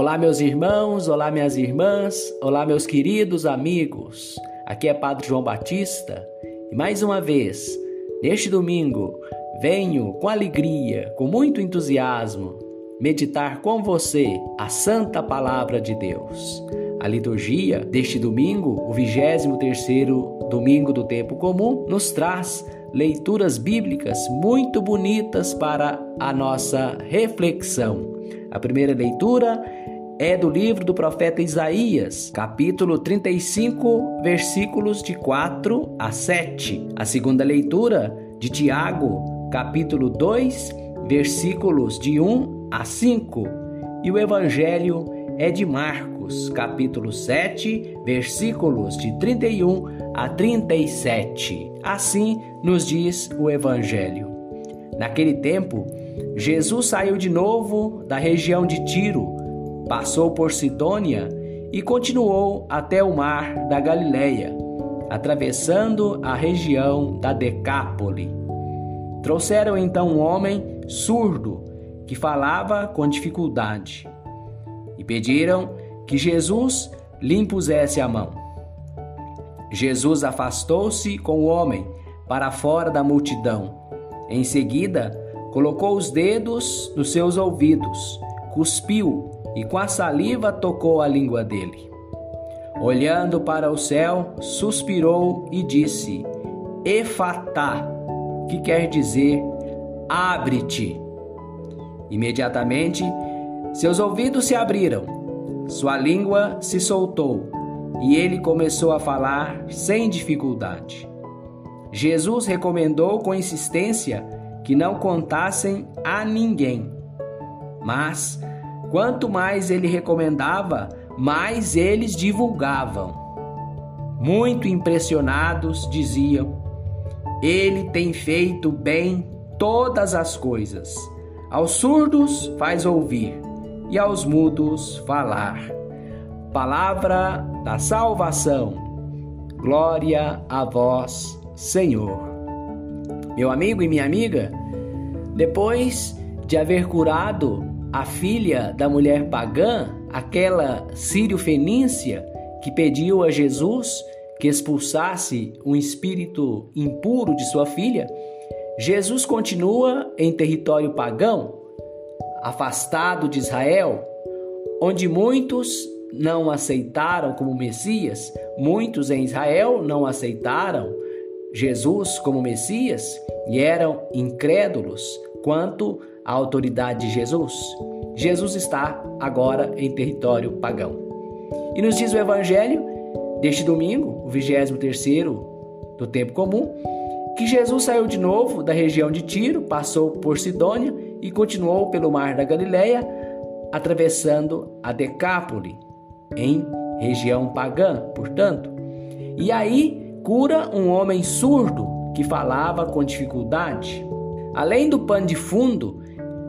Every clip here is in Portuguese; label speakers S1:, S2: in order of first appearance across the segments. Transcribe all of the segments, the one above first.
S1: Olá, meus irmãos, olá, minhas irmãs, olá, meus queridos amigos. Aqui é Padre João Batista e mais uma vez, neste domingo, venho com alegria, com muito entusiasmo, meditar com você a Santa Palavra de Deus. A liturgia deste domingo, o 23º domingo do tempo comum, nos traz leituras bíblicas muito bonitas para a nossa reflexão. A primeira leitura é do livro do profeta Isaías, capítulo 35, versículos de 4 a 7. A segunda leitura de Tiago, capítulo 2, versículos de 1 a 5. E o evangelho é de Marcos, capítulo 7, versículos de 31 a 37. Assim nos diz o evangelho. Naquele tempo, Jesus saiu de novo da região de Tiro passou por Sidônia e continuou até o mar da Galileia, atravessando a região da Decápole. Trouxeram então um homem surdo que falava com dificuldade e pediram que Jesus lhe impusesse a mão. Jesus afastou-se com o homem para fora da multidão. Em seguida, colocou os dedos nos seus ouvidos, cuspiu e com a saliva tocou a língua dele. Olhando para o céu, suspirou e disse: Efatá, que quer dizer abre-te. Imediatamente, seus ouvidos se abriram, sua língua se soltou e ele começou a falar sem dificuldade. Jesus recomendou com insistência que não contassem a ninguém, mas Quanto mais ele recomendava, mais eles divulgavam. Muito impressionados, diziam: Ele tem feito bem todas as coisas. Aos surdos faz ouvir e aos mudos falar. Palavra da salvação. Glória a vós, Senhor. Meu amigo e minha amiga, depois de haver curado a filha da mulher pagã, aquela sírio-fenícia que pediu a Jesus que expulsasse um espírito impuro de sua filha, Jesus continua em território pagão, afastado de Israel, onde muitos não aceitaram como Messias, muitos em Israel não aceitaram Jesus como Messias e eram incrédulos quanto à autoridade de Jesus. Jesus está agora em território pagão. E nos diz o Evangelho deste domingo, o 23 do tempo comum, que Jesus saiu de novo da região de Tiro, passou por Sidônia e continuou pelo mar da Galileia, atravessando a Decápole, em região pagã, portanto. E aí cura um homem surdo que falava com dificuldade. Além do pano de fundo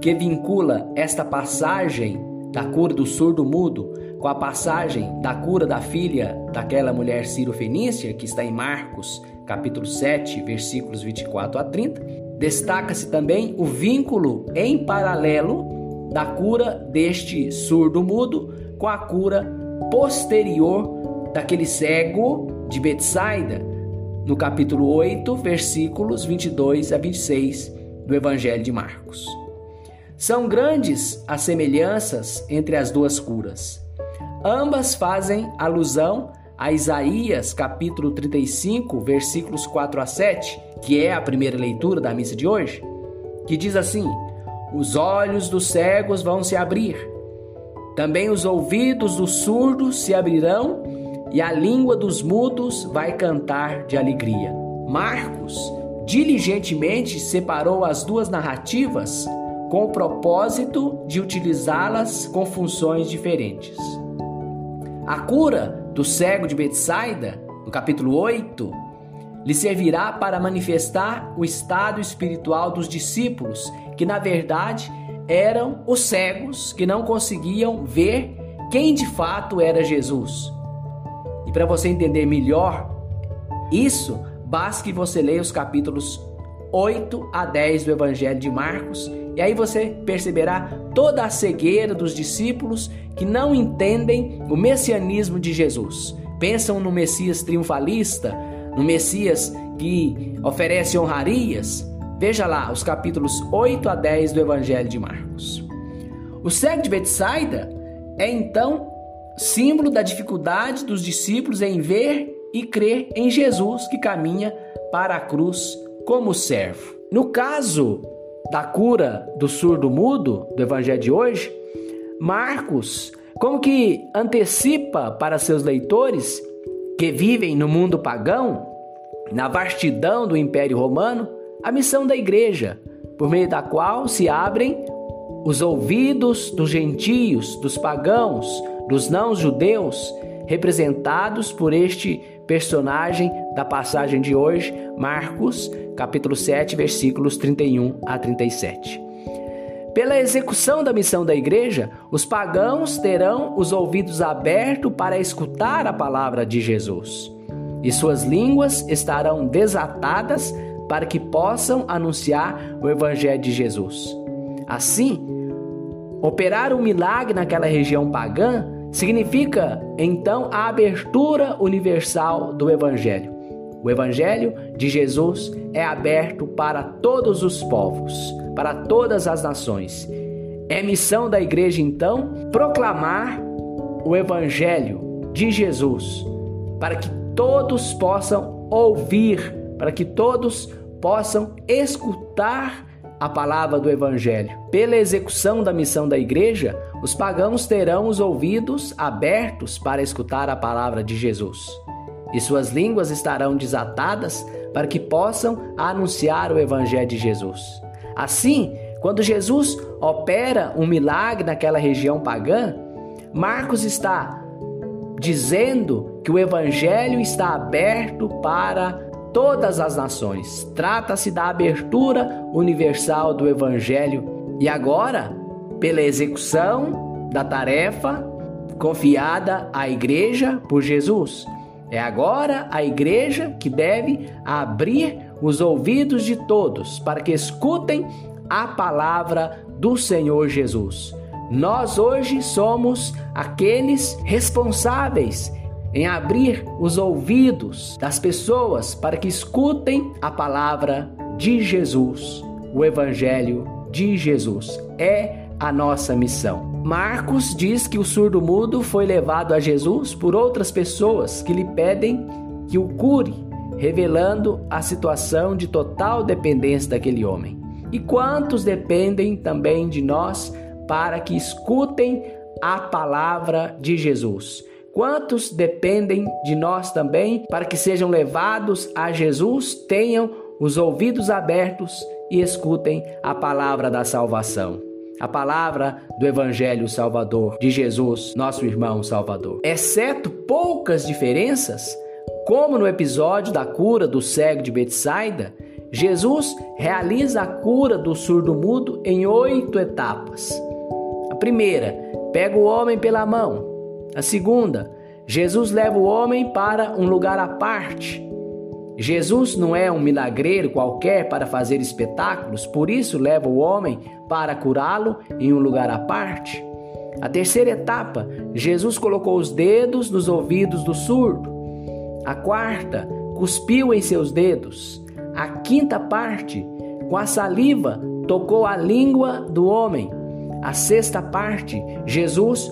S1: que vincula esta passagem da cura do surdo mudo com a passagem da cura da filha daquela mulher Ciro-Fenícia, que está em Marcos, capítulo 7, versículos 24 a 30, destaca-se também o vínculo em paralelo da cura deste surdo mudo com a cura posterior daquele cego de Betsaida, no capítulo 8, versículos 22 a 26 do Evangelho de Marcos. São grandes as semelhanças entre as duas curas. Ambas fazem alusão a Isaías capítulo 35, versículos 4 a 7, que é a primeira leitura da missa de hoje, que diz assim: Os olhos dos cegos vão se abrir, também os ouvidos dos surdos se abrirão, e a língua dos mudos vai cantar de alegria. Marcos diligentemente separou as duas narrativas com o propósito de utilizá-las com funções diferentes. A cura do cego de Betsaida, no capítulo 8, lhe servirá para manifestar o estado espiritual dos discípulos, que na verdade eram os cegos que não conseguiam ver quem de fato era Jesus. E para você entender melhor isso, basta que você leia os capítulos 8 a 10 do Evangelho de Marcos, e aí você perceberá toda a cegueira dos discípulos que não entendem o messianismo de Jesus. Pensam no Messias triunfalista, no Messias que oferece honrarias. Veja lá os capítulos 8 a 10 do Evangelho de Marcos. O cego de Betsaida é então símbolo da dificuldade dos discípulos em ver e crer em Jesus que caminha para a cruz como servo. No caso da cura do surdo mudo do evangelho de hoje, Marcos, como que antecipa para seus leitores que vivem no mundo pagão, na vastidão do Império Romano, a missão da igreja, por meio da qual se abrem os ouvidos dos gentios, dos pagãos, dos não-judeus, representados por este personagem da passagem de hoje, Marcos, capítulo 7, versículos 31 a 37. Pela execução da missão da igreja, os pagãos terão os ouvidos abertos para escutar a palavra de Jesus, e suas línguas estarão desatadas para que possam anunciar o evangelho de Jesus. Assim, operar um milagre naquela região pagã Significa então a abertura universal do Evangelho. O Evangelho de Jesus é aberto para todos os povos, para todas as nações. É missão da igreja então proclamar o Evangelho de Jesus, para que todos possam ouvir, para que todos possam escutar a palavra do Evangelho. Pela execução da missão da igreja, os pagãos terão os ouvidos abertos para escutar a palavra de Jesus, e suas línguas estarão desatadas para que possam anunciar o Evangelho de Jesus. Assim, quando Jesus opera um milagre naquela região pagã, Marcos está dizendo que o Evangelho está aberto para todas as nações. Trata-se da abertura universal do Evangelho e agora, pela execução da tarefa confiada à igreja por Jesus. É agora a igreja que deve abrir os ouvidos de todos para que escutem a palavra do Senhor Jesus. Nós hoje somos aqueles responsáveis em abrir os ouvidos das pessoas para que escutem a palavra de Jesus, o Evangelho de Jesus. É a nossa missão. Marcos diz que o surdo-mudo foi levado a Jesus por outras pessoas que lhe pedem que o cure, revelando a situação de total dependência daquele homem. E quantos dependem também de nós para que escutem a palavra de Jesus? Quantos dependem de nós também para que sejam levados a Jesus, tenham os ouvidos abertos e escutem a palavra da salvação? A palavra do Evangelho Salvador de Jesus, nosso irmão Salvador. Exceto poucas diferenças, como no episódio da cura do cego de Betsaida, Jesus realiza a cura do surdo-mudo em oito etapas. A primeira, pega o homem pela mão, a segunda, Jesus leva o homem para um lugar à parte. Jesus não é um milagreiro qualquer para fazer espetáculos, por isso leva o homem para curá-lo em um lugar à parte. A terceira etapa, Jesus colocou os dedos nos ouvidos do surdo. A quarta, cuspiu em seus dedos. A quinta parte, com a saliva, tocou a língua do homem. A sexta parte, Jesus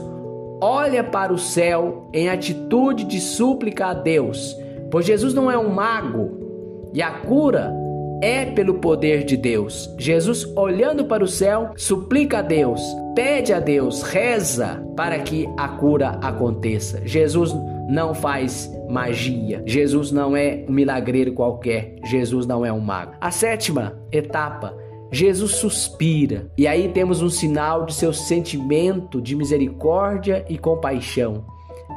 S1: olha para o céu em atitude de súplica a Deus, pois Jesus não é um mago e a cura é pelo poder de Deus. Jesus, olhando para o céu, suplica a Deus, pede a Deus, reza para que a cura aconteça. Jesus não faz magia. Jesus não é um milagreiro qualquer. Jesus não é um mago. A sétima etapa Jesus suspira, e aí temos um sinal de seu sentimento de misericórdia e compaixão.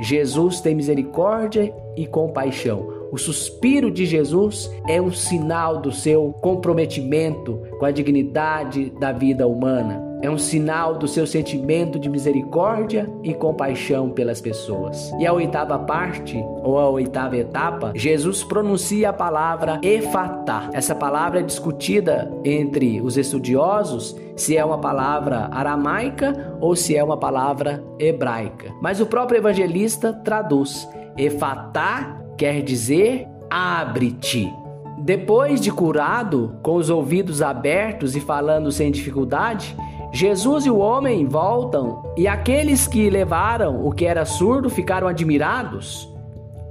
S1: Jesus tem misericórdia e compaixão. O suspiro de Jesus é um sinal do seu comprometimento com a dignidade da vida humana. É um sinal do seu sentimento de misericórdia e compaixão pelas pessoas. E a oitava parte, ou a oitava etapa, Jesus pronuncia a palavra efatá. Essa palavra é discutida entre os estudiosos se é uma palavra aramaica ou se é uma palavra hebraica. Mas o próprio evangelista traduz: efatá quer dizer abre-te. Depois de curado, com os ouvidos abertos e falando sem dificuldade, Jesus e o homem voltam e aqueles que levaram o que era surdo ficaram admirados.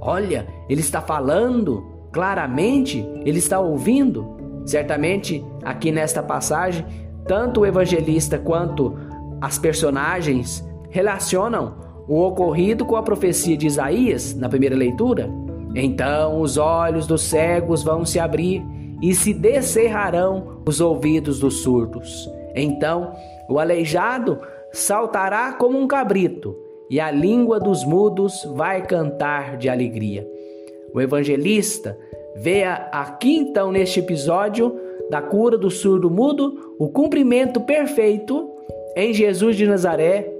S1: Olha, ele está falando claramente, ele está ouvindo. Certamente, aqui nesta passagem, tanto o evangelista quanto as personagens relacionam o ocorrido com a profecia de Isaías na primeira leitura. Então os olhos dos cegos vão se abrir e se descerrarão os ouvidos dos surdos. Então o aleijado saltará como um cabrito, e a língua dos mudos vai cantar de alegria. O evangelista vê aqui então neste episódio da cura do surdo mudo o cumprimento perfeito em Jesus de Nazaré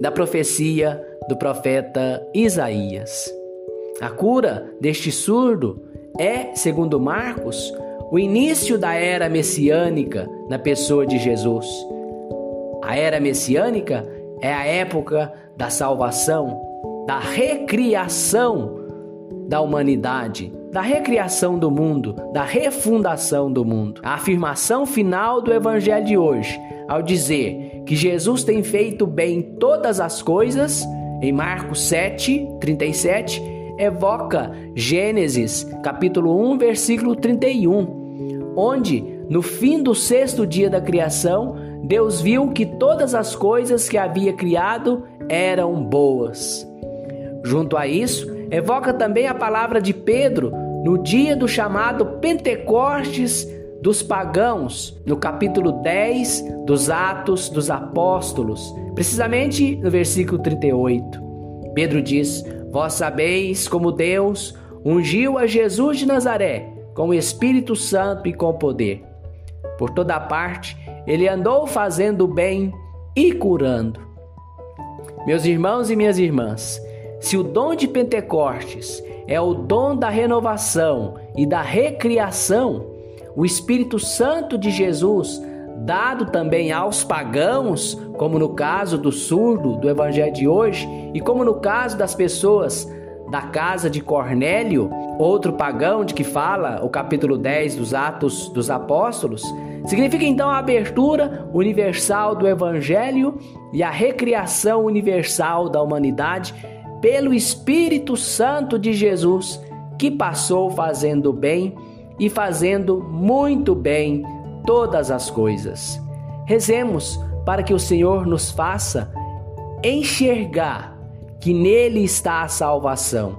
S1: da profecia do profeta Isaías. A cura deste surdo é, segundo Marcos, o início da era messiânica na pessoa de Jesus. A era messiânica é a época da salvação, da recriação da humanidade, da recriação do mundo, da refundação do mundo. A afirmação final do evangelho de hoje, ao dizer que Jesus tem feito bem todas as coisas, em Marcos 7, 37, evoca Gênesis, capítulo 1, versículo 31, onde, no fim do sexto dia da criação, Deus viu que todas as coisas que havia criado eram boas. Junto a isso, evoca também a palavra de Pedro no dia do chamado Pentecostes dos pagãos, no capítulo 10 dos Atos dos Apóstolos, precisamente no versículo 38. Pedro diz: Vós sabeis como Deus ungiu a Jesus de Nazaré com o Espírito Santo e com poder. Por toda parte, ele andou fazendo bem e curando. Meus irmãos e minhas irmãs, se o dom de Pentecostes é o dom da renovação e da recriação, o Espírito Santo de Jesus, dado também aos pagãos, como no caso do surdo do evangelho de hoje, e como no caso das pessoas da casa de Cornélio, outro pagão de que fala o capítulo 10 dos Atos dos Apóstolos, significa então a abertura universal do Evangelho e a recriação universal da humanidade pelo Espírito Santo de Jesus, que passou fazendo bem e fazendo muito bem todas as coisas. Rezemos para que o Senhor nos faça enxergar que nele está a salvação.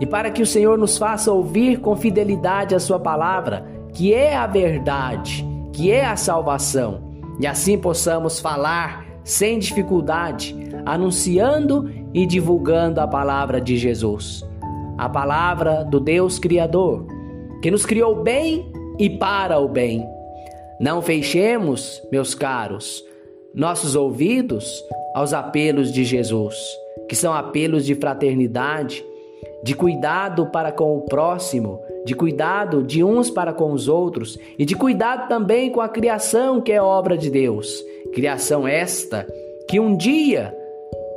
S1: E para que o Senhor nos faça ouvir com fidelidade a Sua palavra, que é a verdade, que é a salvação, e assim possamos falar sem dificuldade, anunciando e divulgando a palavra de Jesus, a palavra do Deus Criador, que nos criou bem e para o bem. Não fechemos, meus caros, nossos ouvidos aos apelos de Jesus que são apelos de fraternidade, de cuidado para com o próximo, de cuidado de uns para com os outros e de cuidado também com a criação que é obra de Deus. Criação esta que um dia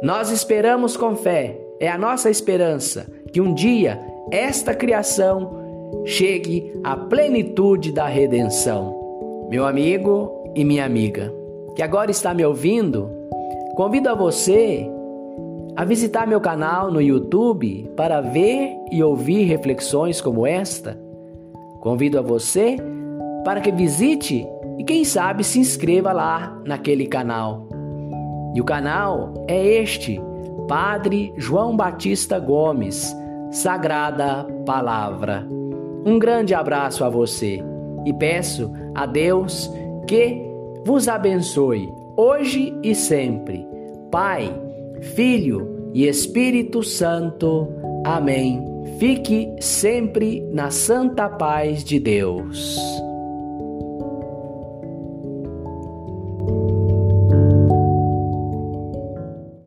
S1: nós esperamos com fé, é a nossa esperança que um dia esta criação chegue à plenitude da redenção. Meu amigo e minha amiga, que agora está me ouvindo, convido a você a visitar meu canal no YouTube para ver e ouvir reflexões como esta. Convido a você para que visite e, quem sabe, se inscreva lá naquele canal. E o canal é este: Padre João Batista Gomes, Sagrada Palavra. Um grande abraço a você e peço a Deus que vos abençoe hoje e sempre. Pai, Filho e Espírito Santo. Amém. Fique sempre na santa paz de Deus.